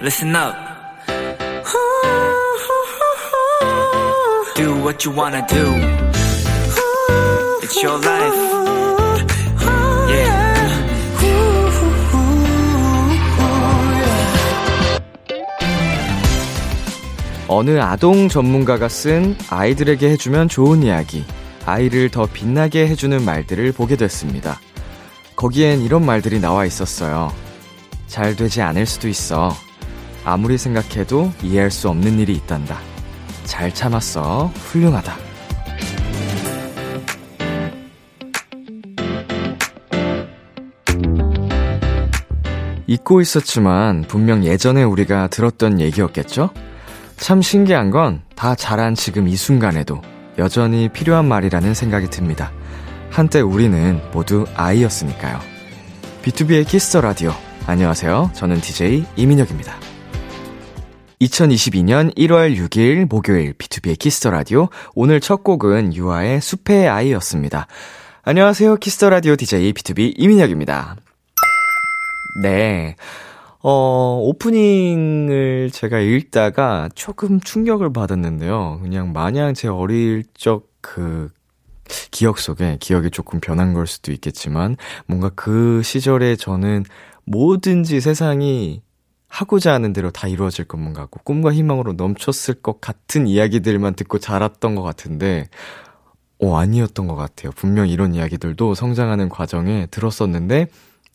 listen up. Do what you wanna do. It's your life. Yeah. 어느 아동 전문가가 쓴 아이들에게 해주면 좋은 이야기, 아이를 더 빛나게 해주는 말들을 보게 됐습니다. 거기엔 이런 말들이 나와 있었어요. 잘 되지 않을 수도 있어. 아무리 생각해도 이해할 수 없는 일이 있단다. 잘 참았어. 훌륭하다. 잊고 있었지만 분명 예전에 우리가 들었던 얘기였겠죠? 참 신기한 건 다 자란 지금 이 순간에도 여전히 필요한 말이라는 생각이 듭니다. 한때 우리는 모두 아이였으니까요. B2B의 키스터 라디오. 안녕하세요. 저는 DJ 이민혁입니다. 2022년 1월 6일 목요일 B2B의 키스터 라디오. 오늘 첫 곡은 유아의 숲의 아이였습니다. 안녕하세요. 키스터 라디오 DJ B2B 이민혁입니다. 네. 어, 오프닝을 제가 읽다가 조금 충격을 받았는데요. 그냥 마냥 제 어릴 적 그 기억 속에 기억이 조금 변한 걸 수도 있겠지만 뭔가 그 시절에 저는 뭐든지 세상이 하고자 하는 대로 다 이루어질 것만 같고 꿈과 희망으로 넘쳤을 것 같은 이야기들만 듣고 자랐던 것 같은데 어, 아니었던 것 같아요. 분명 이런 이야기들도 성장하는 과정에 들었었는데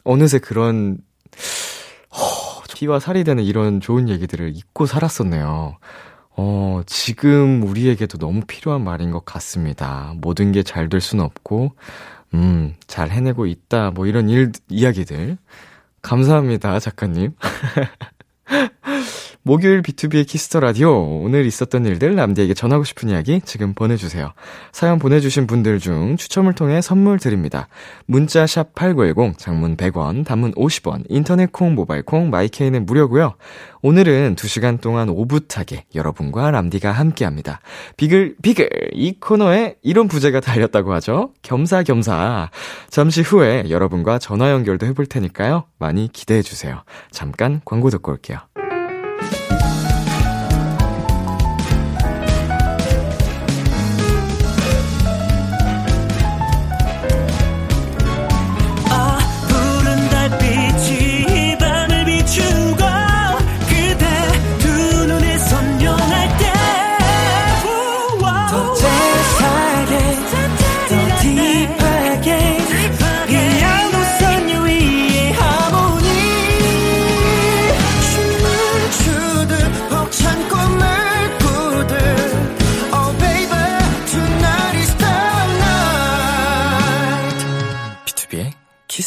어느새 그런 허, 피와 살이 되는 이런 좋은 얘기들을 잊고 살았었네요. 어, 지금 우리에게도 너무 필요한 말인 것 같습니다. 모든 게 잘 될 수는 없고, 음, 잘 해내고 있다, 뭐 이런 일, 이야기들. 감사합니다, 작가님. 목요일 B2B의 키스터 라디오. 오늘 있었던 일들 람디에게 전하고 싶은 이야기 지금 보내주세요. 사연 보내주신 분들 중 추첨을 통해 선물 드립니다. 문자 샵 #8910 장문 100원, 단문 50원, 인터넷 콩, 모바일 콩, 마이케이는 무료고요. 오늘은 2시간 동안 오붓하게 여러분과 람디가 함께합니다. 비글 비글 이 코너에 이런 부제가 달렸다고 하죠. 겸사겸사. 잠시 후에 여러분과 전화 연결도 해볼 테니까요. 많이 기대해 주세요. 잠깐 광고 듣고 올게요.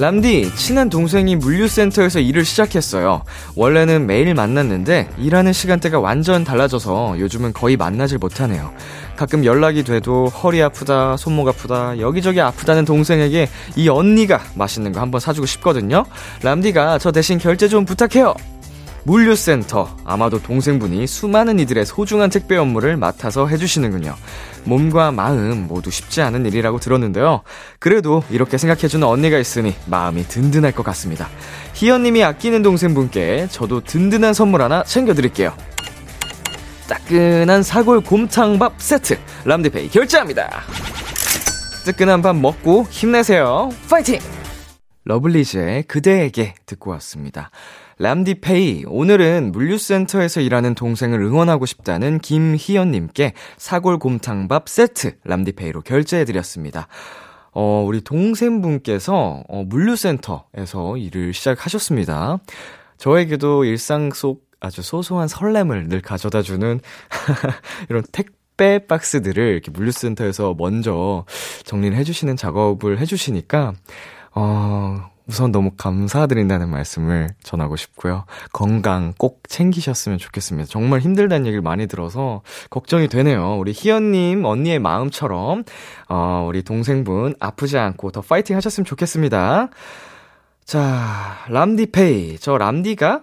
람디, 친한 동생이 물류센터에서 일을 시작했어요. 원래는 매일 만났는데 일하는 시간대가 완전 달라져서 요즘은 거의 만나질 못하네요. 가끔 연락이 돼도 허리 아프다, 손목 아프다, 여기저기 아프다는 동생에게 이 언니가 맛있는 거 한번 사주고 싶거든요. 람디가 저 대신 결제 좀 부탁해요. 물류센터. 아마도 동생분이 수많은 이들의 소중한 택배 업무를 맡아서 해주시는군요. 몸과 마음 모두 쉽지 않은 일이라고 들었는데요. 그래도 이렇게 생각해주는 언니가 있으니 마음이 든든할 것 같습니다. 희연님이 아끼는 동생분께 저도 든든한 선물 하나 챙겨드릴게요. 따끈한 사골 곰탕밥 세트 람디페이 결제합니다. 뜨끈한 밥 먹고 힘내세요. 파이팅! 러블리즈의 그대에게 듣고 왔습니다. 람디페이, 오늘은 물류센터에서 일하는 동생을 응원하고 싶다는 김희연님께 사골곰탕밥 세트 람디페이로 결제해드렸습니다. 어, 우리 동생분께서 어, 물류센터에서 일을 시작하셨습니다. 저에게도 일상 속 아주 소소한 설렘을 늘 가져다 주는 이런 택배 박스들을 이렇게 물류센터에서 먼저 정리를 해주시는 작업을 해주시니까, 어, 우선 너무 감사드린다는 말씀을 전하고 싶고요. 건강 꼭 챙기셨으면 좋겠습니다. 정말 힘들다는 얘기를 많이 들어서 걱정이 되네요. 우리 희연님 언니의 마음처럼 어, 우리 동생분 아프지 않고 더 파이팅 하셨으면 좋겠습니다. 자, 람디페이. 저 람디가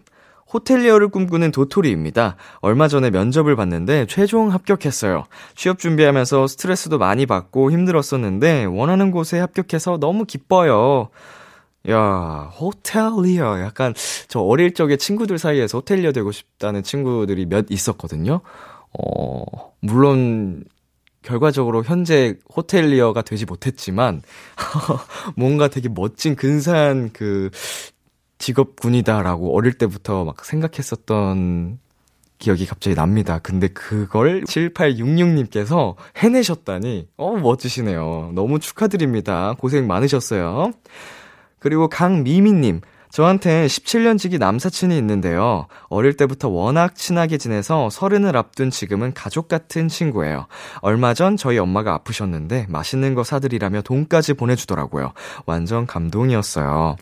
호텔리어를 꿈꾸는 도토리입니다. 얼마 전에 면접을 봤는데 최종 합격했어요. 취업 준비하면서 스트레스도 많이 받고 힘들었었는데 원하는 곳에 합격해서 너무 기뻐요. 야, 호텔리어. 약간 저 어릴 적에 친구들 사이에서 호텔리어 되고 싶다는 친구들이 몇 있었거든요. 어, 물론 결과적으로 현재 호텔리어가 되지 못했지만 뭔가 되게 멋진 근사한 그 직업군이다라고 어릴 때부터 막 생각했었던 기억이 갑자기 납니다. 근데 그걸 7866님께서 해내셨다니, 어, 멋지시네요. 너무 축하드립니다. 고생 많으셨어요. 그리고 강미미님, 저한테 17년 지기 남사친이 있는데요. 어릴 때부터 워낙 친하게 지내서 서른을 앞둔 지금은 가족 같은 친구예요. 얼마 전 저희 엄마가 아프셨는데 맛있는 거 사드리라며 돈까지 보내주더라고요. 완전 감동이었어요.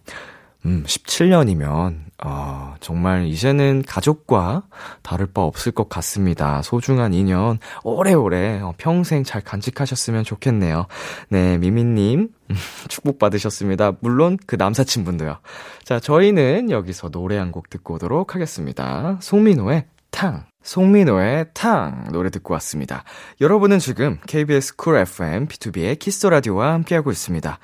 음, 17년이면, 아, 정말 이제는 가족과 다를 바 없을 것 같습니다. 소중한 인연, 오래오래, 어, 평생 잘 간직하셨으면 좋겠네요. 네, 미미님, 축복받으셨습니다. 물론 그 남사친분도요. 자, 저희는 여기서 노래 한 곡 듣고 오도록 하겠습니다. 송민호의 탕. 송민호의 탕 노래 듣고 왔습니다. 여러분은 지금 KBS 쿨 FM B2B의 키스 라디오와 함께하고 있습니다.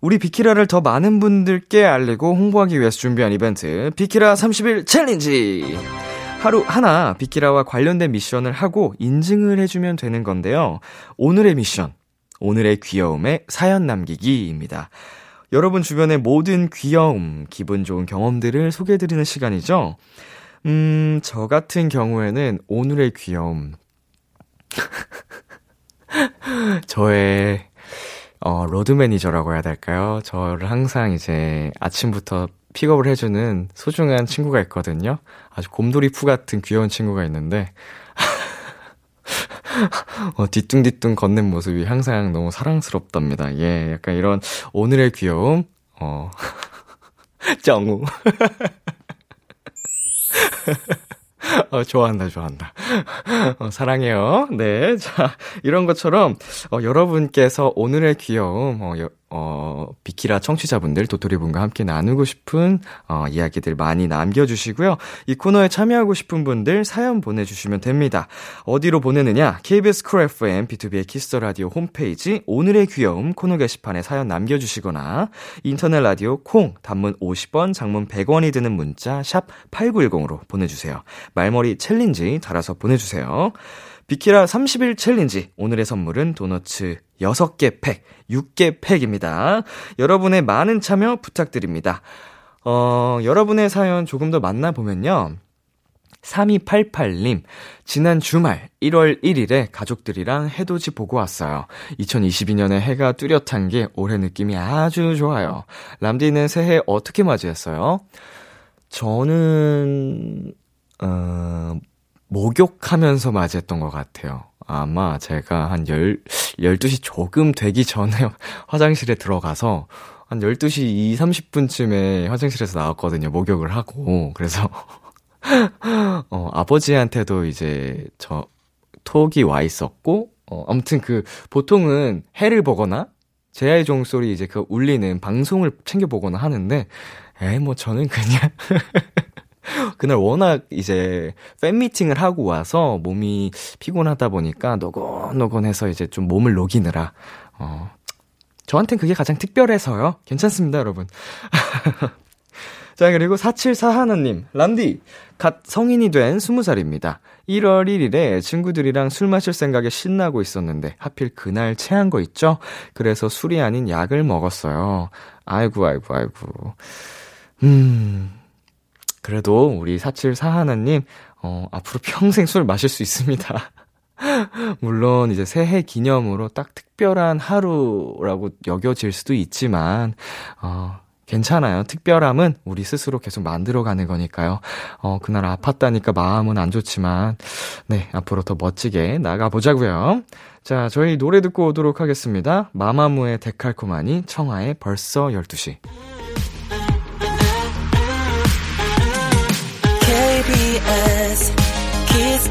우리 비키라를 더 많은 분들께 알리고 홍보하기 위해서 준비한 이벤트 비키라 30일 챌린지 하루 하나 비키라와 관련된 미션을 하고 인증을 해주면 되는 건데요. 오늘의 미션 오늘의 귀여움에 사연 남기기입니다. 여러분 주변의 모든 귀여움, 기분 좋은 경험들을 소개해드리는 시간이죠. 음, 저 같은 경우에는 오늘의 귀여움. 저의 어, 로드 매니저라고 해야 될까요? 저를 항상 이제 아침부터 픽업을 해주는 소중한 친구가 있거든요. 아주 곰돌이 푸 같은 귀여운 친구가 있는데, 어, 뒤뚱뒤뚱 걷는 모습이 항상 너무 사랑스럽답니다. 예, 약간 이런 오늘의 귀여움, 어, 정우. 어, 좋아한다, 좋아한다. 어, 사랑해요. 네. 자, 이런 것처럼, 어, 여러분께서 오늘의 귀여움, 어, 여, 어, 비키라 청취자분들, 도토리분과 함께 나누고 싶은, 어, 이야기들 많이 남겨주시고요. 이 코너에 참여하고 싶은 분들 사연 보내주시면 됩니다. 어디로 보내느냐? KBS 쿨 FM, B2B의 키스터 라디오 홈페이지, 오늘의 귀여움 코너 게시판에 사연 남겨주시거나, 인터넷 라디오 콩, 단문 50원, 장문 100원이 드는 문자, 샵 8910으로 보내주세요. 말머리 챌린지 달아서 보내주세요. 비키라 30일 챌린지. 오늘의 선물은 도너츠 6개 팩, 6개 팩입니다. 여러분의 많은 참여 부탁드립니다. 어, 여러분의 사연 조금 더 만나보면요. 3288님, 지난 주말 1월 1일에 가족들이랑 해돋이 보고 왔어요. 2022년에 해가 뚜렷한 게 올해 느낌이 아주 좋아요. 람디는 새해 어떻게 맞이했어요? 저는, 어, 목욕하면서 맞이했던 것 같아요. 아마 제가 한 10, 12시 조금 되기 전에 화장실에 들어가서 한 12시 2, 30분쯤에 화장실에서 나왔거든요. 목욕을 하고. 그래서, 어, 아버지한테도 이제 저 톡이 와 있었고, 어, 아무튼 그, 보통은 해를 보거나, 제 아이 종소리 이제 그 울리는 방송을 챙겨보거나 하는데, 에이, 뭐 저는 그냥, 그날 워낙 이제 팬미팅을 하고 와서 몸이 피곤하다 보니까 노곤노곤해서 이제 좀 몸을 녹이느라, 어, 저한텐 그게 가장 특별해서요. 괜찮습니다, 여러분. 자, 그리고 474 하나님, 람디, 갓 성인이 된 20살입니다. 1월 1일에 친구들이랑 술 마실 생각에 신나고 있었는데, 하필 그날 체한 거 있죠? 그래서 술이 아닌 약을 먹었어요. 아이고, 아이고, 아이고. 음, 그래도 우리 474 하나님, 어, 앞으로 평생 술 마실 수 있습니다. 물론 이제 새해 기념으로 딱 특별한 하루라고 여겨질 수도 있지만, 어, 괜찮아요. 특별함은 우리 스스로 계속 만들어가는 거니까요. 어, 그날 아팠다니까 마음은 안 좋지만, 네, 앞으로 더 멋지게 나가보자고요 자, 저희 노래 듣고 오도록 하겠습니다. 마마무의 데칼코마니, 청하의 벌써 12시.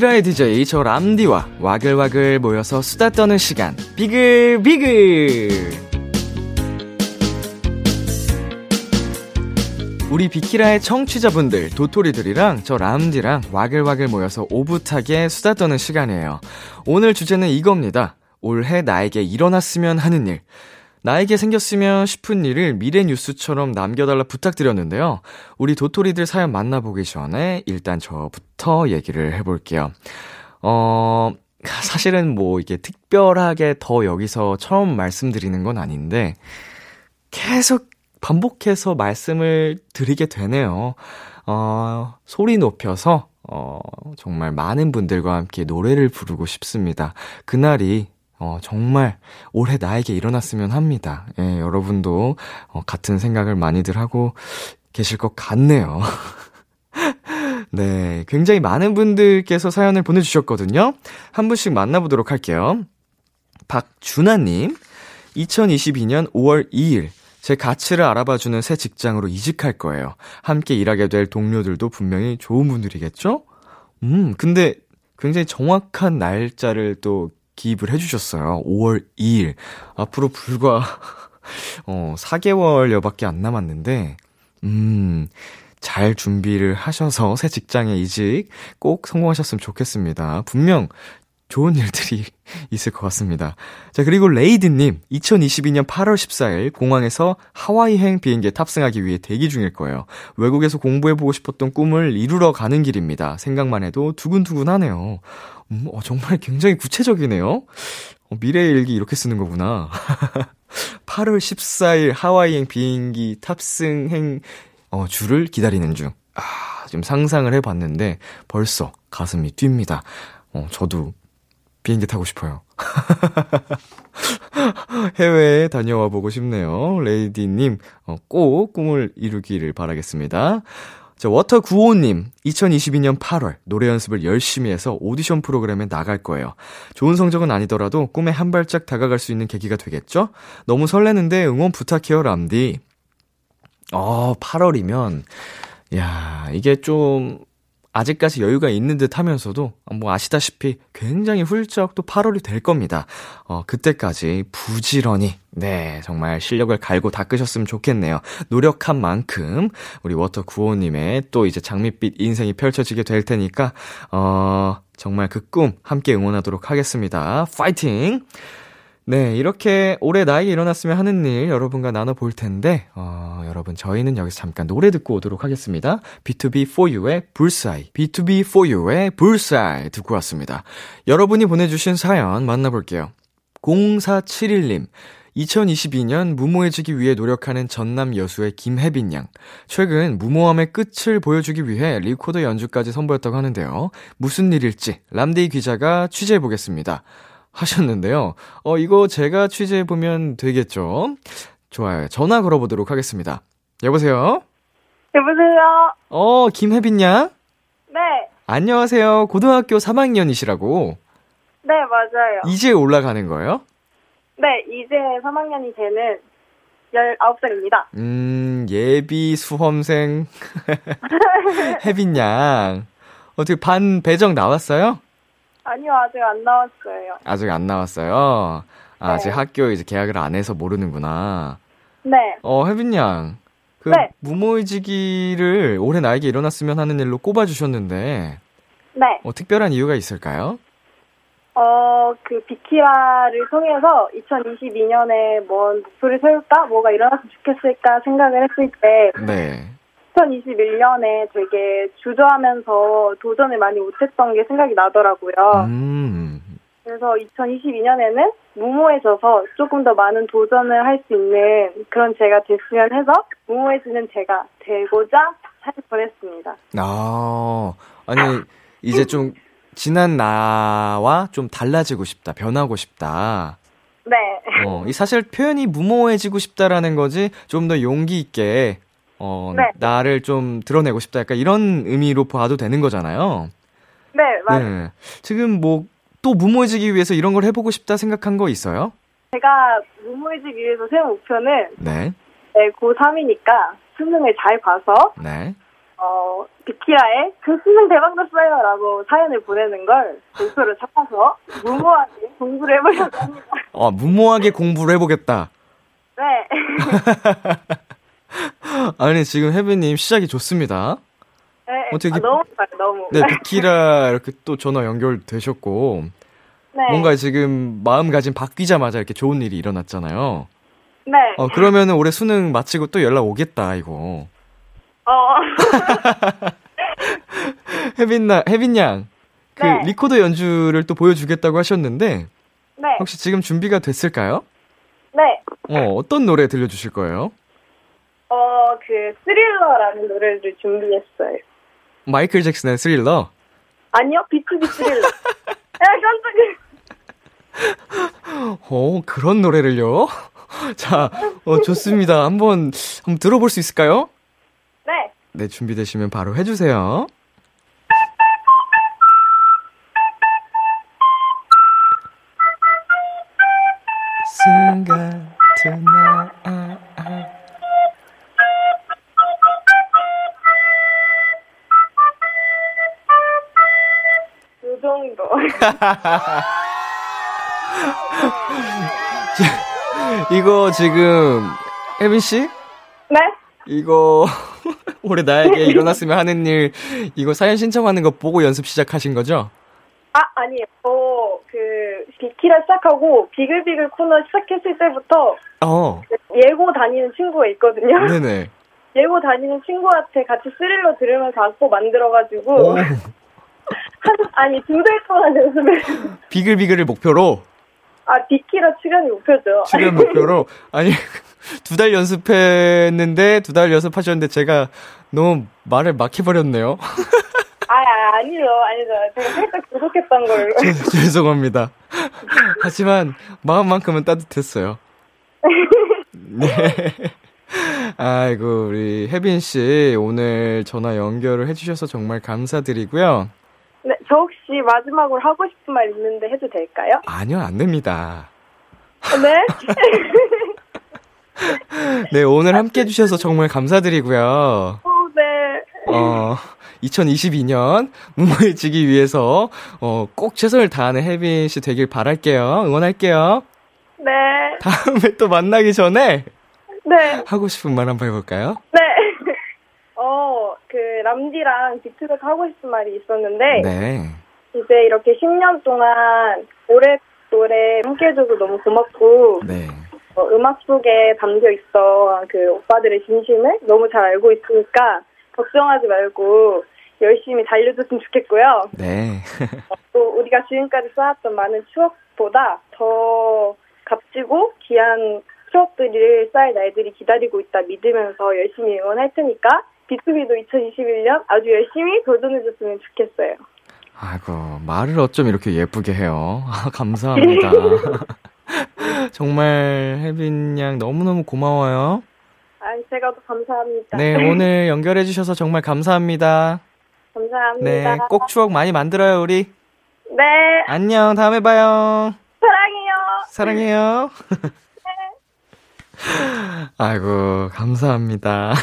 키라의 DJ 저 람디와 와글와글 모여서 수다 떠는 시간. 비글 비글! 우리 비키라의 청취자분들 도토리들이랑 저 람디랑 와글와글 모여서 오붓하게 수다 떠는 시간이에요. 오늘 주제는 이겁니다. 올해 나에게 일어났으면 하는 일 나에게 생겼으면 싶은 일을 미래 뉴스처럼 남겨달라 부탁드렸는데요. 우리 도토리들 사연 만나보기 전에 일단 저부터 얘기를 해볼게요. 어, 사실은 뭐 이게 특별하게 더 여기서 처음 말씀드리는 건 아닌데, 계속 반복해서 말씀을 드리게 되네요. 어, 소리 높여서, 어, 정말 많은 분들과 함께 노래를 부르고 싶습니다. 그날이 어, 정말 올해 나에게 일어났으면 합니다. 예, 여러분도 어, 같은 생각을 많이들 하고 계실 것 같네요. 네, 굉장히 많은 분들께서 사연을 보내주셨거든요. 한 분씩 만나보도록 할게요. 박준하님, 2022년 5월 2일, 제 가치를 알아봐주는 새 직장으로 이직할 거예요. 함께 일하게 될 동료들도 분명히 좋은 분들이겠죠? 음, 근데 굉장히 정확한 날짜를 또 기입을 해주셨어요. 5월 2일. 앞으로 불과, 어, 4개월여밖에 안 남았는데, 음, 잘 준비를 하셔서 새 직장에 이직 꼭 성공하셨으면 좋겠습니다. 분명 좋은 일들이 있을 것 같습니다. 자, 그리고 레이드님, 2022년 8월 14일 공항에서 하와이행 비행기에 탑승하기 위해 대기 중일 거예요. 외국에서 공부해보고 싶었던 꿈을 이루러 가는 길입니다. 생각만 해도 두근두근 하네요. 음, 어, 정말 굉장히 구체적이네요. 어, 미래의 일기 이렇게 쓰는 거구나. 8월 14일 하와이행 비행기 탑승행 어, 줄을 기다리는 중. 아, 지금 상상을 해봤는데 벌써 가슴이 뜁니다. 어, 저도 비행기 타고 싶어요. 해외에 다녀와 보고 싶네요. 레이디님, 어, 꼭 꿈을 이루기를 바라겠습니다. 자, 워터95님, 2022년 8월 노래 연습을 열심히 해서 오디션 프로그램에 나갈 거예요. 좋은 성적은 아니더라도 꿈에 한 발짝 다가갈 수 있는 계기가 되겠죠? 너무 설레는데 응원 부탁해요, 람디. 어, 8월이면, 야, 이게 좀, 아직까지 여유가 있는 듯 하면서도 뭐 아시다시피 굉장히 훌쩍 또 8월이 될 겁니다. 어, 그때까지 부지런히 네, 정말 실력을 갈고 닦으셨으면 좋겠네요. 노력한 만큼 우리 워터 구호님의 또 이제 장밋빛 인생이 펼쳐지게 될 테니까 어, 정말 그 꿈 함께 응원하도록 하겠습니다. 파이팅! 네, 이렇게 올해 나에게 일어났으면 하는 일 여러분과 나눠볼 텐데, 어, 여러분, 저희는 여기서 잠깐 노래 듣고 오도록 하겠습니다. BTOB 4U의 Bull's Eye, BTOB 4U의 Bull's Eye 듣고 왔습니다. 여러분이 보내주신 사연 만나볼게요. 0471님, 2022년 무모해지기 위해 노력하는 전남 여수의 김혜빈 양. 최근 무모함의 끝을 보여주기 위해 리코더 연주까지 선보였다고 하는데요. 무슨 일일지 람데이 기자가 취재해보겠습니다. 하셨는데요. 어, 이거 제가 취재해보면 되겠죠? 좋아요. 전화 걸어보도록 하겠습니다. 여보세요? 여보세요? 어, 김혜빈 양? 네. 안녕하세요. 고등학교 3학년이시라고. 네, 맞아요. 이제 올라가는 거예요? 네, 이제 3학년이 되는 19살입니다. 음, 예비 수험생. 혜빈 양. 어떻게 반 배정 나왔어요? 아니요, 아직 안 나왔어요. 아직 안 나왔어요. 아, 네. 학교 이제 계약을 안 해서 모르는구나. 네. 어, 혜빈 양. 그 네. 무모해지기를 올해 나에게 일어났으면 하는 일로 꼽아 주셨는데, 네. 어, 특별한 이유가 있을까요? 어, 그 비키라를 통해서 2022년에 뭔 목표를 세울까? 뭐가 일어났으면 좋겠을까 생각을 했을 때, 네. 2021년에 되게 주저하면서 도전을 많이 못했던 게 생각이 나더라고요. 음. 그래서 2022년에는 무모해져서 조금 더 많은 도전을 할 수 있는 그런 제가 됐으면 해서 무모해지는 제가 되고자 사실 보냈습니다. 아, 아니, 이제 좀 지난 나와 좀 달라지고 싶다, 변하고 싶다. 네. 어, 이 사실 표현이 무모해지고 싶다라는 거지 좀 더 용기 있게 어, 네. 나를 좀 드러내고 싶다. 약간 이런 의미로 봐도 되는 거잖아요. 네, 맞아요. 네. 지금 뭐 또 무모해지기 위해서 이런 걸 해보고 싶다 생각한 거 있어요? 제가 무모해지기 위해서 세운 목표는 네. 네, 고3이니까 수능을 잘 봐서 네. 어, 비키라에 그 수능 대박 났어요 라고 사연을 보내는 걸 목표로 잡아서 무모하게 공부를 해보려고 합니다. 어, 무모하게 공부를 해보겠다. 네. 아니, 지금 혜빈님 시작이 좋습니다. 네. 어떻게- 아, 너무 좋아요, 너무. 네, 비키라 이렇게 또 전화 연결되셨고, 네. 뭔가 지금 마음가짐 바뀌자마자 이렇게 좋은 일이 일어났잖아요. 네. 어, 그러면은 올해 수능 마치고 또 연락 오겠다, 이거. 어. 혜빈 나, 혜빈 양. 그 네. 리코더 연주를 또 보여주겠다고 하셨는데, 네. 혹시 지금 준비가 됐을까요? 네. 어, 어떤 노래 들려주실 거예요? 어, 그, 스릴러라는 노래를 준비했어요. 마이클 잭슨의 스릴러? 아니요, 비투비 스릴러. 야, 깜짝이야. 어, 그런 노래를요? 자, 어, 좋습니다. 한번, 한번 들어볼 수 있을까요? 네. 네, 준비되시면 바로 해주세요. 순간 tonight 이거 지금 혜빈 씨 네? 이거 올해 나에게 일어났으면 하는 일 이거 사연 신청하는 거 보고 연습 시작하신 거죠? 아, 아니에요. 저, 그, 비키라 시작하고, 비글비글 코너 시작했을 때부터, 어, 예고 다니는 친구가 있거든요. 네네. 예고 다니는 친구한테 같이 스릴러 들으면서 악보 만들어가지고, 오, 한, 아니, 두달 동안 연습을, 비글비글을 목표로 아, 비키라 출연이 목표죠. 출연 목표로 아니 두 달 연습했는데 두 달 연습하셨는데 제가 너무 말을 막혀버렸네요. 아, 아, 아니죠, 아니죠. 제가 살짝 부족했던 걸로. 죄- 죄송합니다. 하지만 마음만큼은 따뜻했어요. 네. 아이고 우리 혜빈 씨 오늘 전화 연결을 해주셔서 정말 감사드리고요. 네, 저 혹시 마지막으로 하고 싶은 말 있는데 해도 될까요? 아니요 안 됩니다. 네? 네 오늘 함께 해주셔서 정말 감사드리고요. 어, 네. 어, 2022년 무모해지기 위해서 어, 꼭 최선을 다하는 혜빈 씨 되길 바랄게요. 응원할게요. 네. 다음에 또 만나기 전에 네. 하고 싶은 말 한번 해볼까요? 네. 어, 그, 람디랑 비트백 하고 싶은 말이 있었는데, 네. 이제 이렇게 10년 동안 오랫도래 함께 해줘서 너무 고맙고, 네. 어, 음악 속에 담겨 있어 그 오빠들의 진심을 너무 잘 알고 있으니까, 걱정하지 말고, 열심히 달려줬으면 좋겠고요. 네. 또 우리가 지금까지 쌓았던 많은 추억보다 더 값지고 귀한 추억들을 쌓일 날들이 기다리고 있다 믿으면서 열심히 응원할 테니까 비투비도 2021년 아주 열심히 도전해줬으면 좋겠어요. 아이고, 말을 어쩜 이렇게 예쁘게 해요. 아, 감사합니다. 정말 혜빈 양 너무너무 고마워요. 아, 제가 더 감사합니다. 네, 오늘 연결해 주셔서 정말 감사합니다. 감사합니다. 네, 꼭 추억 많이 만들어요, 우리. 네, 안녕, 다음에 봐요. 사랑해요. 사랑해요. 아이고, 감사합니다.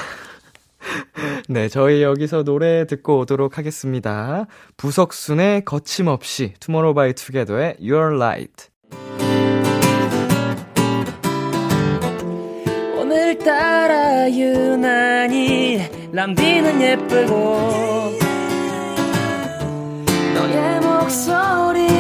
네, 저희 여기서 노래 듣고 오도록 하겠습니다. 부석순의 거침없이, 투모로우 바이 투게더의 Your Light. 오늘따라 유난히 람디는 예쁘고 너의 목소리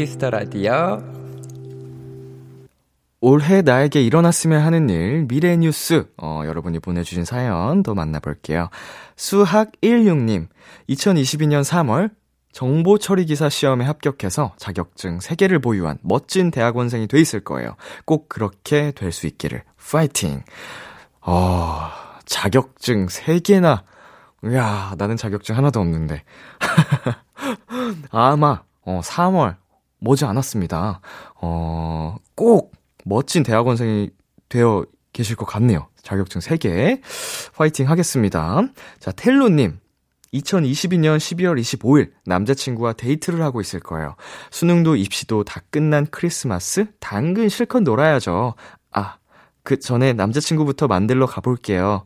키스 더 라디오. 올해 나에게 일어났으면 하는 일, 미래 뉴스, 어, 여러분이 보내주신 사연 더 만나볼게요. 수학16님, 2022년 3월, 정보 처리 기사 시험에 합격해서 자격증 3개를 보유한 멋진 대학원생이 돼 있을 거예요. 꼭 그렇게 될 수 있기를. 파이팅! 어, 자격증 3개나. 이야, 나는 자격증 하나도 없는데. 아마, 어, 3월, 머지 않았습니다. 어, 꼭 멋진 대학원생이 되어 계실 것 같네요. 자격증 3개. 파이팅 하겠습니다. 자, 텔로님. 2022년 12월 25일 남자친구와 데이트를 하고 있을 거예요. 수능도 입시도 다 끝난 크리스마스? 당근 실컷 놀아야죠. 아, 그 전에 남자친구부터 만들러 가볼게요.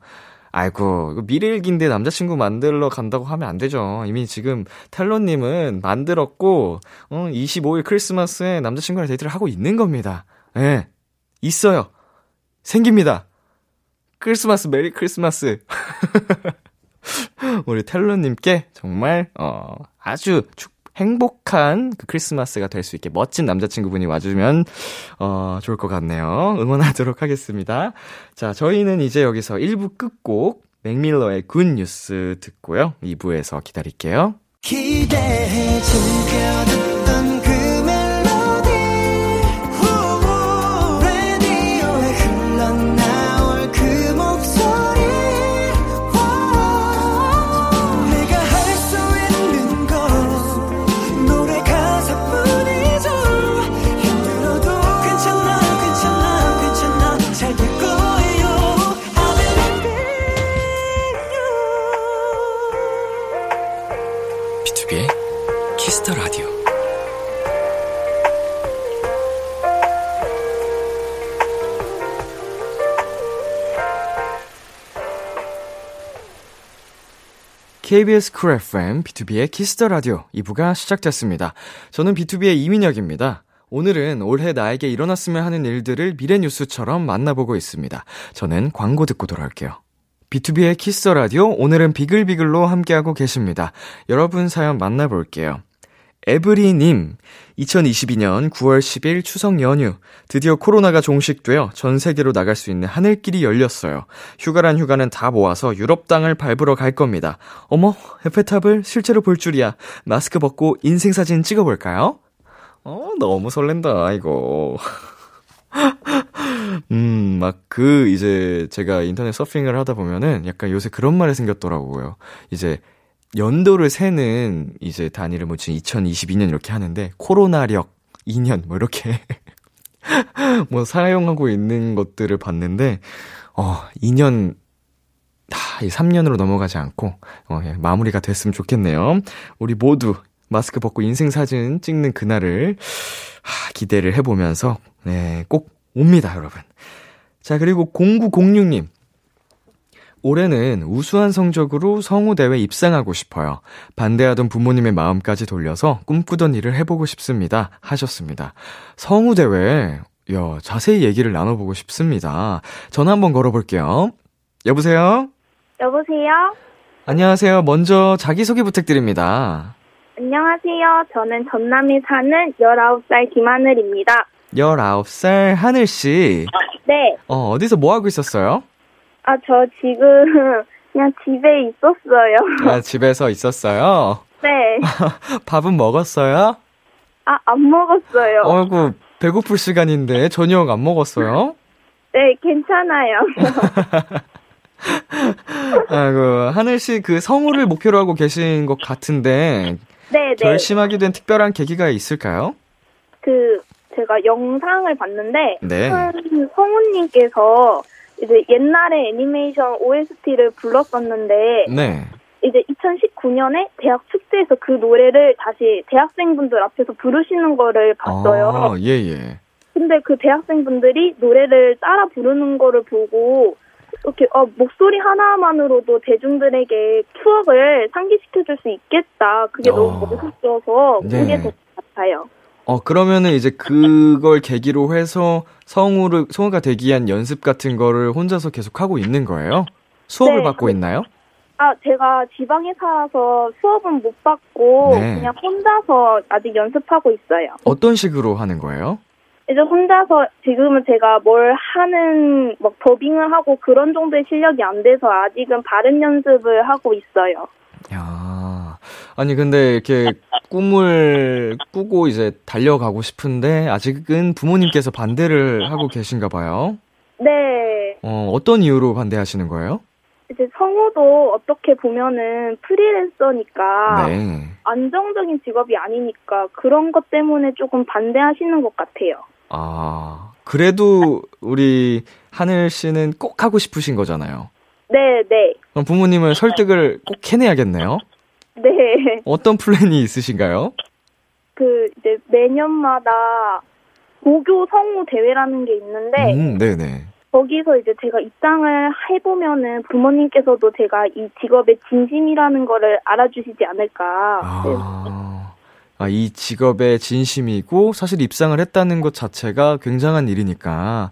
아이고, 미래일기인데 남자친구 만들러 간다고 하면 안 되죠. 이미 지금 텔로님은 만들었고, 어, 25일 크리스마스에 남자친구랑 데이트를 하고 있는 겁니다. 예. 네, 있어요. 생깁니다. 크리스마스, Merry Christmas. 우리 텔로님께 정말, 어, 아주 축, 행복한 그 크리스마스가 될 수 있게 멋진 남자친구분이 와주면, 어, 좋을 것 같네요. 응원하도록 하겠습니다. 자, 저희는 이제 여기서 1부 끝곡, 맥밀러의 굿 뉴스 듣고요. 2부에서 기다릴게요. 기대해 즐겨 듣던 KBS 쿨 FM, BTOB의 키스 더 라디오 2부가 시작됐습니다. 저는 BTOB의 이민혁입니다. 오늘은 올해 나에게 일어났으면 하는 일들을 미래 뉴스처럼 만나보고 있습니다. 저는 광고 듣고 돌아올게요. BTOB의 키스 더 라디오 오늘은 비글비글로 함께하고 계십니다. 여러분 사연 만나볼게요. 에브리님, 2022년 9월 10일 추석 연휴. 드디어 코로나가 종식되어 전 세계로 나갈 수 있는 하늘길이 열렸어요. 휴가란 휴가는 다 모아서 유럽 땅을 밟으러 갈 겁니다. 어머, 에펠탑을 실제로 볼 줄이야. 마스크 벗고 인생사진 찍어볼까요? 어, 너무 설렌다, 이거. 음, 막 그, 이제 제가 인터넷 서핑을 하다 보면은 약간 요새 그런 말이 생겼더라고요. 이제 연도를 세는 이제 단위를 뭐 지금 2022년 이렇게 하는데 코로나력 2년 뭐 이렇게 뭐 사용하고 있는 것들을 봤는데 어 2년 아, 3년으로 넘어가지 않고 어, 예, 마무리가 됐으면 좋겠네요. 우리 모두 마스크 벗고 인생 사진 찍는 그날을 하, 기대를 해보면서 네, 꼭 옵니다, 여러분. 자, 그리고 0906님. 올해는 우수한 성적으로 성우대회 입상하고 싶어요. 반대하던 부모님의 마음까지 돌려서 꿈꾸던 일을 해보고 싶습니다. 하셨습니다. 성우대회, 야, 자세히 얘기를 나눠보고 싶습니다. 전화 한번 걸어볼게요. 여보세요? 여보세요? 안녕하세요. 먼저 자기소개 부탁드립니다. 안녕하세요. 저는 전남에 사는 19살 김하늘입니다. 19살 하늘씨. 네. 어, 어디서 뭐 하고 있었어요? 아, 저 지금 그냥 집에 있었어요. 아, 집에서 있었어요? 네. 밥은 먹었어요? 아, 안 먹었어요. 어이구, 배고플 시간인데 저녁 안 먹었어요? 네, 괜찮아요. 아이고, 하늘 씨 그 성우를 목표로 하고 계신 것 같은데. 네, 네. 결심하게 된 특별한 계기가 있을까요? 그, 제가 영상을 봤는데. 네. 한 성우님께서 이제 옛날에 애니메이션 OST를 불렀었는데 네. 이제 2019년에 대학 축제에서 그 노래를 다시 대학생분들 앞에서 부르시는 거를 봤어요. 아, 예, 예. 근데 그 대학생분들이 노래를 따라 부르는 거를 보고 이렇게 어, 목소리 하나만으로도 대중들에게 추억을 상기시켜줄 수 있겠다. 그게 어. 너무 멋있어서 네. 그게 될것 같아요. 어, 그러면은 이제 그걸 계기로 해서 성우를, 성우가 되기 위한 연습 같은 거를 혼자서 계속 하고 있는 거예요? 수업을 네, 받고 그- 있나요? 아 아, 제가 지방에 살아서 수업은 못 받고 네. 그냥 혼자서 아직 연습하고 있어요. 어떤 식으로 하는 거예요? 이제 혼자서 지금은 제가 뭘 하는 막 더빙을 하고 그런 정도의 실력이 안 돼서 아직은 발음 연습을 하고 있어요. 야, 아니 근데 이렇게 꿈을 꾸고 이제 달려가고 싶은데 아직은 부모님께서 반대를 하고 계신가 봐요. 네. 어, 어떤 이유로 반대하시는 거예요? 이제 성우도 어떻게 보면은 프리랜서니까 네. 안정적인 직업이 아니니까 그런 것 때문에 조금 반대하시는 것 같아요. 아, 그래도 우리 하늘 씨는 꼭 하고 싶으신 거잖아요. 네, 네. 그럼 부모님을 설득을 꼭 해내야겠네요. 네. 어떤 플랜이 있으신가요? 그 이제 매년마다 고교 성우 대회라는 게 있는데 음, 네네. 거기서 이제 제가 입상을 해보면은 부모님께서도 제가 이 직업의 진심이라는 거를 알아주시지 않을까. 네. 아, 아, 이 직업에 진심이고 사실 입상을 했다는 것 자체가 굉장한 일이니까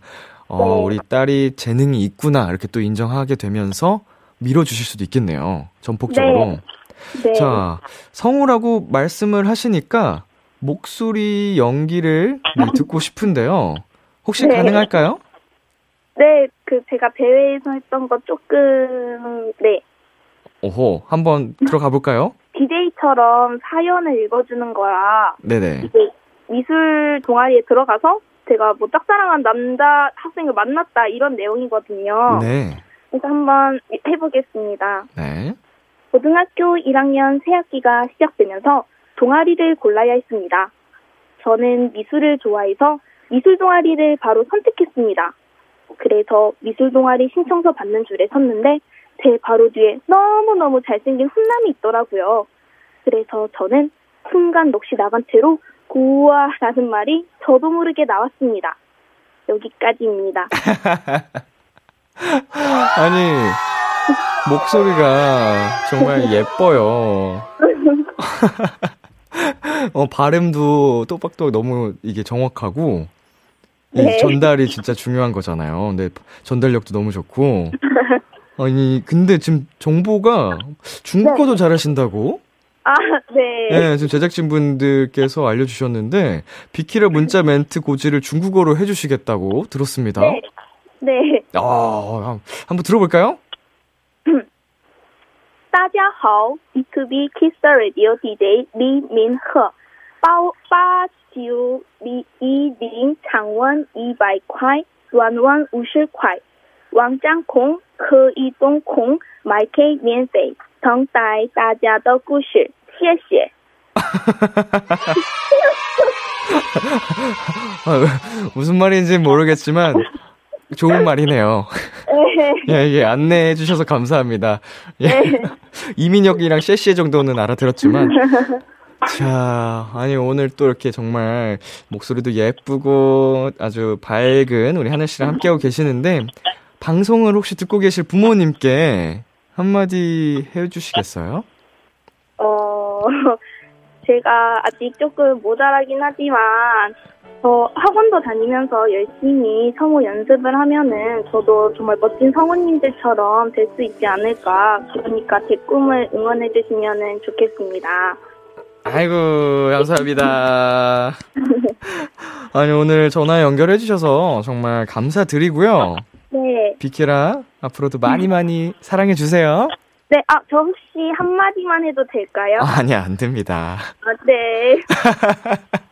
어, 네. 우리 딸이 재능이 있구나 이렇게 또 인정하게 되면서 밀어주실 수도 있겠네요. 전폭적으로. 네. 자, 성우라고 말씀을 하시니까 목소리 연기를 네, 듣고 싶은데요. 혹시 네. 가능할까요? 네, 그 제가 대회에서 했던 거 조금 네 오호, 한번 들어가 볼까요? DJ처럼 사연을 읽어주는 거야. 네네. 이제 미술 동아리에 들어가서 제가 뭐 짝사랑한 남자 학생을 만났다 이런 내용이거든요. 네. 그래서 한번 해보겠습니다. 네. 고등학교 1학년 새학기가 시작되면서 동아리를 골라야 했습니다. 저는 미술을 좋아해서 미술 동아리를 바로 선택했습니다. 그래서 미술 동아리 신청서 받는 줄에 섰는데 제 바로 뒤에 너무너무 잘생긴 훈남이 있더라고요. 그래서 저는 순간 넋이 나간 채로 고와라는 말이 저도 모르게 나왔습니다. 여기까지입니다. 아니, 목소리가 정말 예뻐요. 어, 발음도 또박또박 너무 이게 정확하고, 이 네. 전달이 진짜 중요한 거잖아요. 근데 전달력도 너무 좋고. 아니, 근데 지금 정보가 중국어도 잘하신다고? 아, 네. 네, 지금 제작진분들께서 알려주셨는데, 비키라 문자 멘트 고지를 중국어로 해주시겠다고 들었습니다. 네. 네. 아, 한번 들어볼까요? 大家好，B2B Kiss Radio DJ 李明赫，八八九零一零场湾一百块，软软五十块，网站空可以动空，买 K 免费，等待大家的故事，谢谢。 아, 무슨 말인지 모르겠지만 좋은 말이네요. 예, 예, 안내해 주셔서 감사합니다. 예. 이민혁이랑 셰시 정도는 알아들었지만. 자, 아니, 오늘 또 이렇게 정말 목소리도 예쁘고 아주 밝은 우리 하늘 씨랑 함께하고 계시는데, 방송을 혹시 듣고 계실 부모님께 한마디 해 주시겠어요? 어, 제가 아직 조금 모자라긴 하지만, 어, 학원도 다니면서 열심히 성우 연습을 하면은 저도 정말 멋진 성우님들처럼 될 수 있지 않을까. 그러니까 제 꿈을 응원해 주시면 좋겠습니다. 아이고, 감사합니다. 아니, 오늘 전화 연결해 주셔서 정말 감사드리고요. 네. 비키라 앞으로도 많이 많이 사랑해 주세요. 네, 아, 저 혹시 한마디만 해도 될까요? 아, 아니야, 안 됩니다. 아, 네.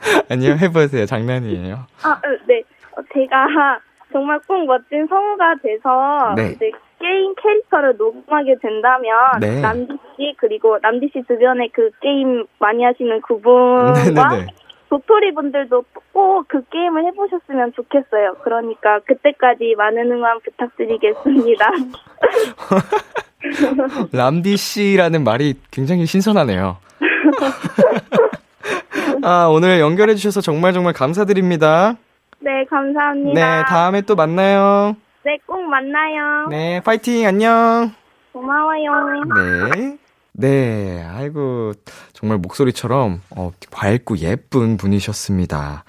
아니요, 해보세요. 장난이에요. 아, 어, 네. 어, 제가 정말 꼭 멋진 성우가 돼서 네. 이제 게임 캐릭터를 녹음하게 된다면 네. 남디 씨 그리고 남디 씨 주변에 그 게임 많이 하시는 그분과 네네네. 도토리 분들도 꼭 그 게임을 해보셨으면 좋겠어요. 그러니까 그때까지 많은 응원 부탁드리겠습니다. 람디 씨라는 말이 굉장히 신선하네요. 아, 오늘 연결해 주셔서 정말 정말 감사드립니다. 네, 감사합니다. 네, 다음에 또 만나요. 네, 꼭 만나요. 네, 파이팅, 안녕. 고마워요. 네. 네, 아이고, 정말 목소리처럼, 어, 밝고 예쁜 분이셨습니다.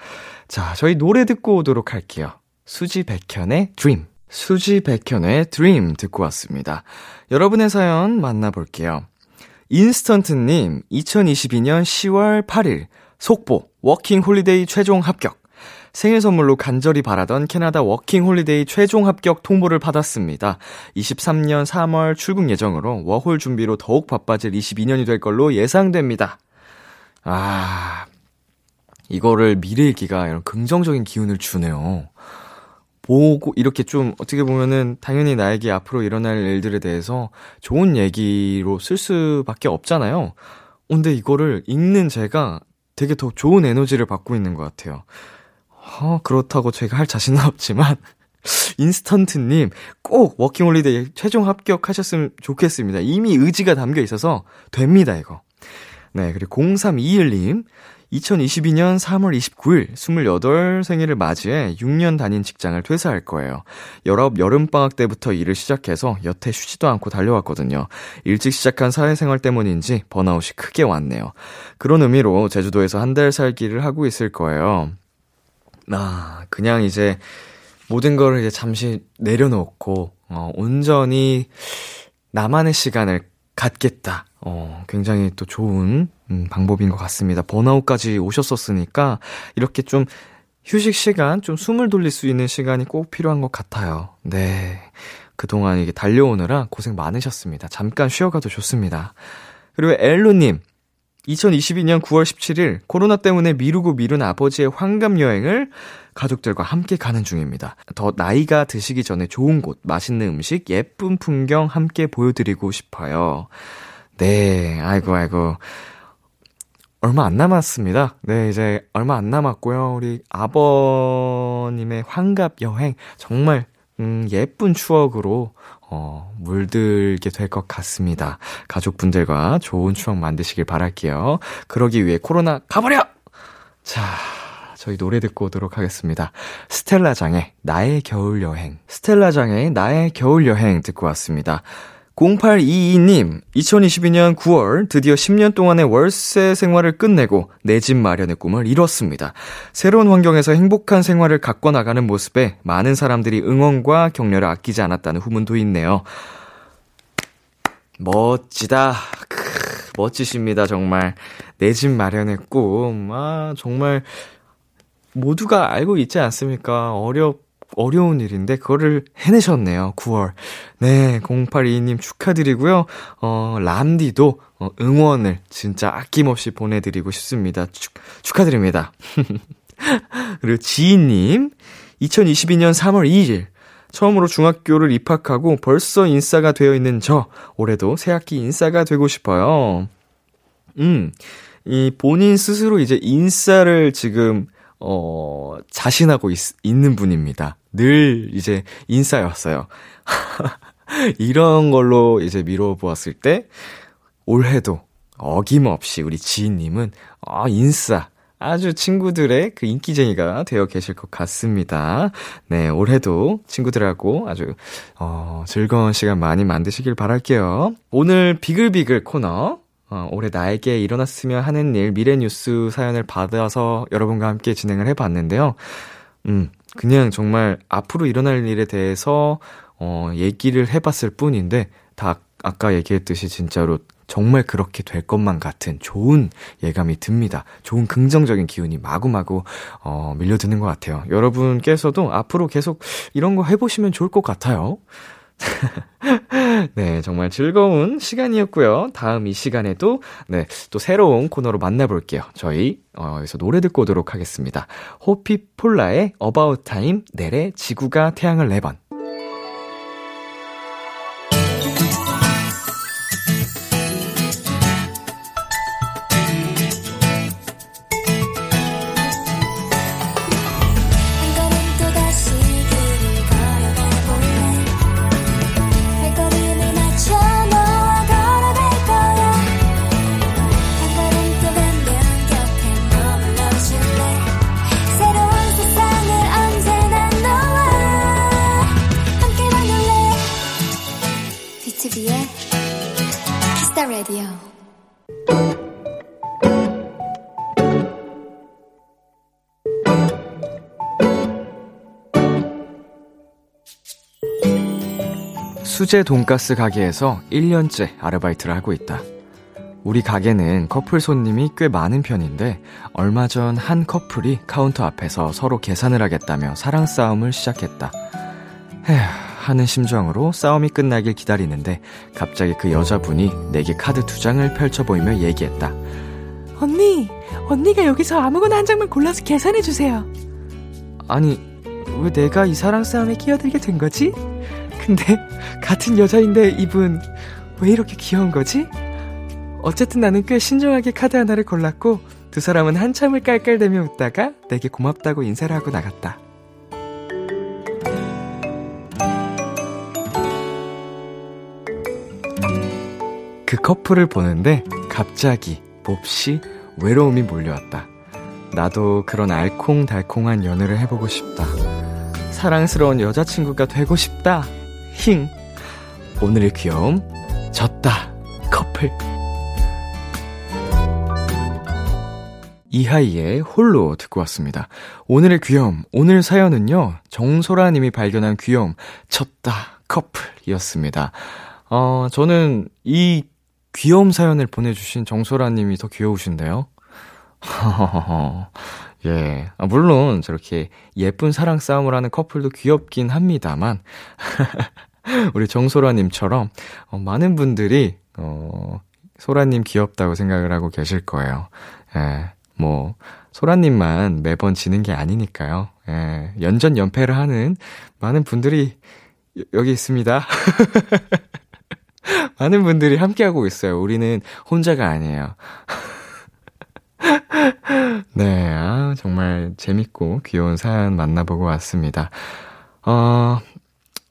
자, 저희 노래 듣고 오도록 할게요. 수지 백현의 Dream. 수지 백현의 Dream 듣고 왔습니다. 여러분의 사연 만나볼게요. 인스턴트님, 2022년 10월 8일, 속보, 워킹 홀리데이 최종 합격. 생일 선물로 간절히 바라던 캐나다 워킹 홀리데이 최종 합격 통보를 받았습니다. 23년 3월 출국 예정으로 워홀 준비로 더욱 바빠질 22년이 될 걸로 예상됩니다. 아, 이거를 미래일기가 이런 긍정적인 기운을 주네요. 보고 이렇게 좀 어떻게 보면은 당연히 나에게 앞으로 일어날 일들에 대해서 좋은 얘기로 쓸 수밖에 없잖아요. 근데 이거를 읽는 제가 되게 더 좋은 에너지를 받고 있는 것 같아요. 어, 그렇다고 제가 할 자신은 없지만, 인스턴트님, 꼭 워킹홀리데이 최종 합격하셨으면 좋겠습니다. 이미 의지가 담겨 있어서 됩니다, 이거. 네, 그리고 0321님, 2022년 3월 29일 28 생일을 맞이해 6년 다닌 직장을 퇴사할 거예요. 여러 여름방학 때부터 일을 시작해서 여태 쉬지도 않고 달려왔거든요. 일찍 시작한 사회생활 때문인지 번아웃이 크게 왔네요. 그런 의미로 제주도에서 한 달 살기를 하고 있을 거예요. 아, 그냥 이제 모든 걸 이제 잠시 내려놓고, 어, 온전히 나만의 시간을 갖겠다. 어, 굉장히 또 좋은 음, 방법인 것 같습니다. 번아웃까지 오셨었으니까 이렇게 좀 휴식 시간, 좀 숨을 돌릴 수 있는 시간이 꼭 필요한 것 같아요. 네. 그동안 이게 달려오느라 고생 많으셨습니다. 잠깐 쉬어가도 좋습니다. 그리고 엘로님, 2022년 9월 17일 코로나 때문에 미루고 미룬 아버지의 환갑 여행을 가족들과 함께 가는 중입니다. 더 나이가 드시기 전에 좋은 곳, 맛있는 음식, 예쁜 풍경 함께 보여드리고 싶어요. 네, 아이고, 아이고. 얼마 안 남았습니다. 네, 이제 얼마 안 남았고요. 우리 아버님의 환갑 여행, 정말, 음, 예쁜 추억으로 어, 물들게 될 것 같습니다. 가족분들과 좋은 추억 만드시길 바랄게요. 그러기 위해 코로나 가버려! 자, 저희 노래 듣고 오도록 하겠습니다. 스텔라장의 나의 겨울 여행. 스텔라장의 나의 겨울 여행 듣고 왔습니다. 0822님, 2022년 9월 드디어 10년 동안의 월세 생활을 끝내고 내 집 마련의 꿈을 이뤘습니다. 새로운 환경에서 행복한 생활을 갖고 나가는 모습에 많은 사람들이 응원과 격려를 아끼지 않았다는 후문도 있네요. 멋지다. 크, 멋지십니다, 정말. 내 집 마련의 꿈. 아, 정말 모두가 알고 있지 않습니까? 어렵 어려운 일인데 그거를 해내셨네요. 9월. 네, 082님 축하드리고요. 어, 람디도 어, 응원을 진짜 아낌없이 보내드리고 싶습니다. 축, 축하드립니다. 그리고 지인님, 2022년 3월 2일, 처음으로 중학교를 입학하고 벌써 인싸가 되어 있는 저, 올해도 새학기 인싸가 되고 싶어요. 음, 이 본인 스스로 이제 인싸를 지금 어, 자신하고 있, 있는 분입니다. 늘 이제 인싸였어요. 이런 걸로 이제 미뤄 보았을 때, 올해도 어김없이 우리 지인님은, 어, 인싸. 아주 친구들의 그 인기쟁이가 되어 계실 것 같습니다. 네, 올해도 친구들하고 아주, 어, 즐거운 시간 많이 만드시길 바랄게요. 오늘 비글비글 코너, 어, 올해 나에게 일어났으면 하는 일 미래 뉴스 사연을 받아서 여러분과 함께 진행을 해봤는데요. 음, 그냥 정말 앞으로 일어날 일에 대해서 어, 얘기를 해봤을 뿐인데 다 아까 얘기했듯이 진짜로 정말 그렇게 될 것만 같은 좋은 예감이 듭니다. 좋은 긍정적인 기운이 마구마구 어, 밀려드는 것 같아요. 여러분께서도 앞으로 계속 이런 거 해보시면 좋을 것 같아요. 네, 정말 즐거운 시간이었고요. 다음 이 시간에도 네, 또 새로운 코너로 만나볼게요. 저희 어, 여기서 노래 듣고 오도록 하겠습니다. 호피폴라의 About Time, 넬의 지구가 태양을 내번. 수제 돈가스 가게에서 1년째 아르바이트를 하고 있다. 우리 가게는 커플 손님이 꽤 많은 편인데 얼마 전 한 커플이 카운터 앞에서 서로 계산을 하겠다며 사랑 싸움을 시작했다. 에휴, 하는 심정으로 싸움이 끝나길 기다리는데 갑자기 그 여자분이 내게 카드 두 장을 펼쳐 보이며 얘기했다. 언니, 언니가 여기서 아무거나 한 장만 골라서 계산해 주세요. 아니, 왜 내가 이 사랑 싸움에 끼어들게 된 거지? 근데 같은 여자인데 이분 왜 이렇게 귀여운 거지? 어쨌든 나는 꽤 신중하게 카드 하나를 골랐고 두 사람은 한참을 깔깔대며 웃다가 내게 고맙다고 인사를 하고 나갔다. 그 커플을 보는데 갑자기 몹시 외로움이 몰려왔다. 나도 그런 알콩달콩한 연애를 해보고 싶다. 사랑스러운 여자친구가 되고 싶다. 힝. 오늘의 귀여움, 졌다. 커플. 이하이의 홀로 듣고 왔습니다. 오늘의 귀여움, 오늘 사연은요, 정소라 님이 발견한 귀여움, 쳤다. 커플이었습니다. 어, 저는 이 귀여움 사연을 보내주신 정소라 님이 더 귀여우신데요? 예. 아, 물론 저렇게 예쁜 사랑 싸움을 하는 커플도 귀엽긴 합니다만, 우리 정소라님처럼 어, 많은 분들이, 어, 소라님 귀엽다고 생각을 하고 계실 거예요. 예. 뭐, 소라님만 매번 지는 게 아니니까요. 예. 연전 연패를 하는 많은 분들이 여기 있습니다. 많은 분들이 함께하고 있어요. 우리는 혼자가 아니에요. 네, 아, 정말 재밌고 귀여운 사연 만나보고 왔습니다. 어,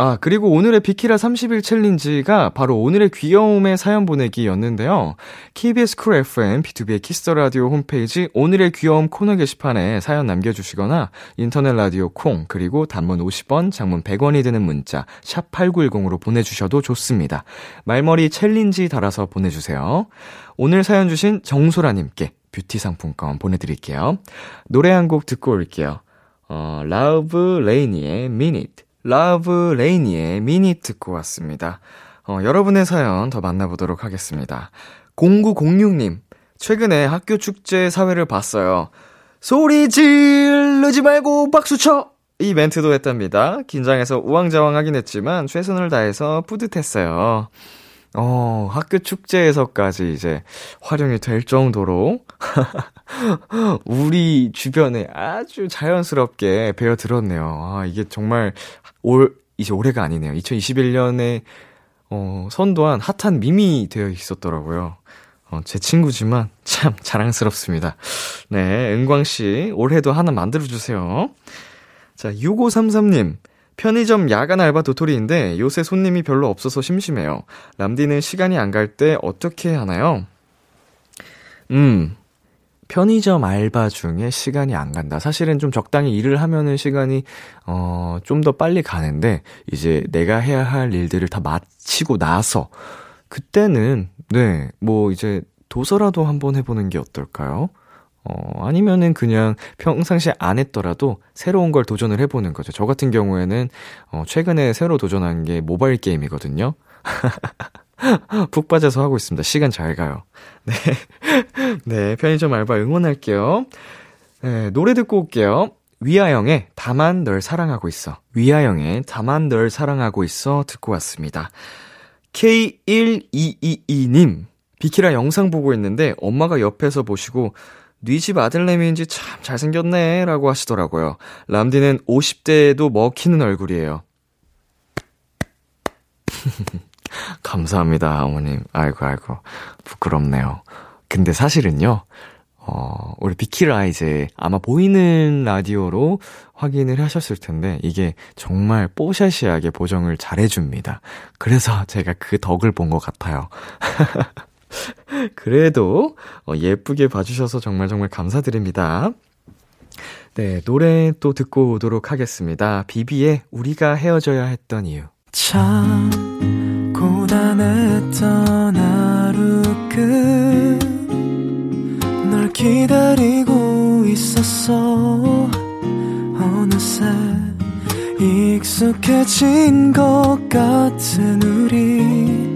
아, 그리고 오늘의 비키라 30일 챌린지가 바로 오늘의 귀여움의 사연 보내기였는데요. KBS 쿨 FM, BTOB의 키스 더 라디오 홈페이지 오늘의 귀여움 코너 게시판에 사연 남겨주시거나 인터넷 라디오 콩, 그리고 단문 50원, 장문 100원이 드는 문자, 샵8910으로 보내주셔도 좋습니다. 말머리 챌린지 달아서 보내주세요. 오늘 사연 주신 정소라님께 뷰티 상품권 보내드릴게요. 노래 한 곡 듣고 올게요. 어, Lauv, LANY의 Mean It. Lauv, LANY의 Mean It 듣고 왔습니다. 어, 여러분의 사연 더 만나보도록 하겠습니다. 0906님, 최근에 학교 축제 사회를 봤어요. 소리 지르지 말고 박수 쳐! 이 멘트도 했답니다. 긴장해서 우왕좌왕하긴 했지만 최선을 다해서 뿌듯했어요. 어, 학교 축제에서까지 이제 활용이 될 정도로 우리 주변에 아주 자연스럽게 배어 들었네요. 아, 이게 정말 올, 이제 올해가 아니네요. 2021년에 어, 선도한 핫한 밈이 되어 있었더라고요. 어, 제 친구지만 참 자랑스럽습니다. 네, 은광 씨, 올해도 하나 만들어 주세요. 자, 6533님. 편의점 야간 알바 도토리인데 요새 손님이 별로 없어서 심심해요. 람디는 시간이 안 갈 때 어떻게 하나요? 음, 편의점 알바 중에 시간이 안 간다. 사실은 좀 적당히 일을 하면은 시간이, 어, 좀 더 빨리 가는데, 이제 내가 해야 할 일들을 다 마치고 나서, 그때는, 네, 뭐 이제 도서라도 한번 해 보는 게 어떨까요? 어, 아니면은 그냥 평상시에 안 했더라도 새로운 걸 도전을 해보는 거죠. 저 같은 경우에는, 어, 최근에 새로 도전한 게 모바일 게임이거든요. 푹 빠져서 하고 있습니다. 시간 잘 가요. 네. 네, 편의점 알바 응원할게요. 네, 노래 듣고 올게요. 위아영의 다만 널 사랑하고 있어. 위아영의 다만 널 사랑하고 있어 듣고 왔습니다. K1222님, 비키라 영상 보고 있는데 엄마가 옆에서 보시고 네집 아들내미인지 참 잘생겼네 라고 하시더라고요. 람디는 50대에도 먹히는 얼굴이에요. 감사합니다, 어머님. 아이고, 아이고. 부끄럽네요. 근데 사실은요, 어, 우리 비키라 이제 아마 보이는 라디오로 확인을 하셨을 텐데, 이게 정말 뽀샤시하게 보정을 잘해줍니다. 그래서 제가 그 덕을 본 것 같아요. 그래도 어, 예쁘게 봐주셔서 정말 정말 감사드립니다. 네, 노래 또 듣고 오도록 하겠습니다. 비비의 우리가 헤어져야 했던 이유. 참, 고단했던 하루 끝널 기다리고 있었어. 어느새 익숙 익숙해진 것 같은 우리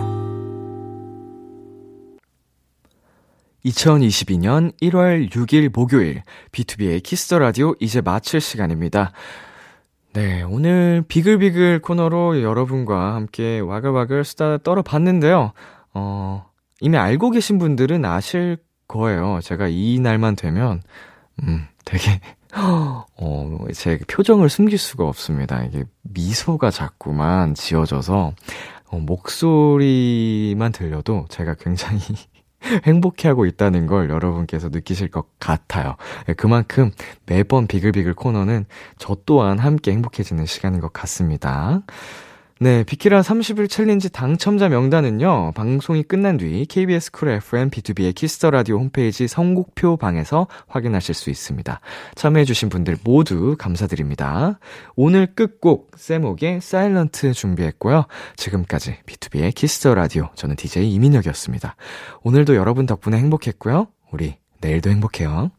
2022년 1월 6일 목요일 B2B의 키스터 라디오 이제 마칠 시간입니다. 네, 오늘 비글비글 코너로 여러분과 함께 와글와글 수다 떨어봤는데요. 어, 이미 알고 계신 분들은 아실 거예요. 제가 이 날만 되면, 음, 되게, 어, 제 표정을 숨길 수가 없습니다. 이게 미소가 자꾸만 지어져서, 어, 목소리만 들려도 제가 굉장히 행복해하고 있다는 걸 여러분께서 느끼실 것 같아요. 예, 그만큼 매번 비글비글 코너는 저 또한 함께 행복해지는 시간인 것 같습니다. 네, 비키라 30일 챌린지 당첨자 명단은요, 방송이 끝난 뒤 KBS 쿨 FM B2B의 키스터 라디오 홈페이지 선곡표 방에서 확인하실 수 있습니다. 참여해주신 분들 모두 감사드립니다. 오늘 끝곡, 세목의 Silent 준비했고요. 지금까지 B2B의 키스터 라디오, 저는 DJ 이민혁이었습니다. 오늘도 여러분 덕분에 행복했고요. 우리 내일도 행복해요.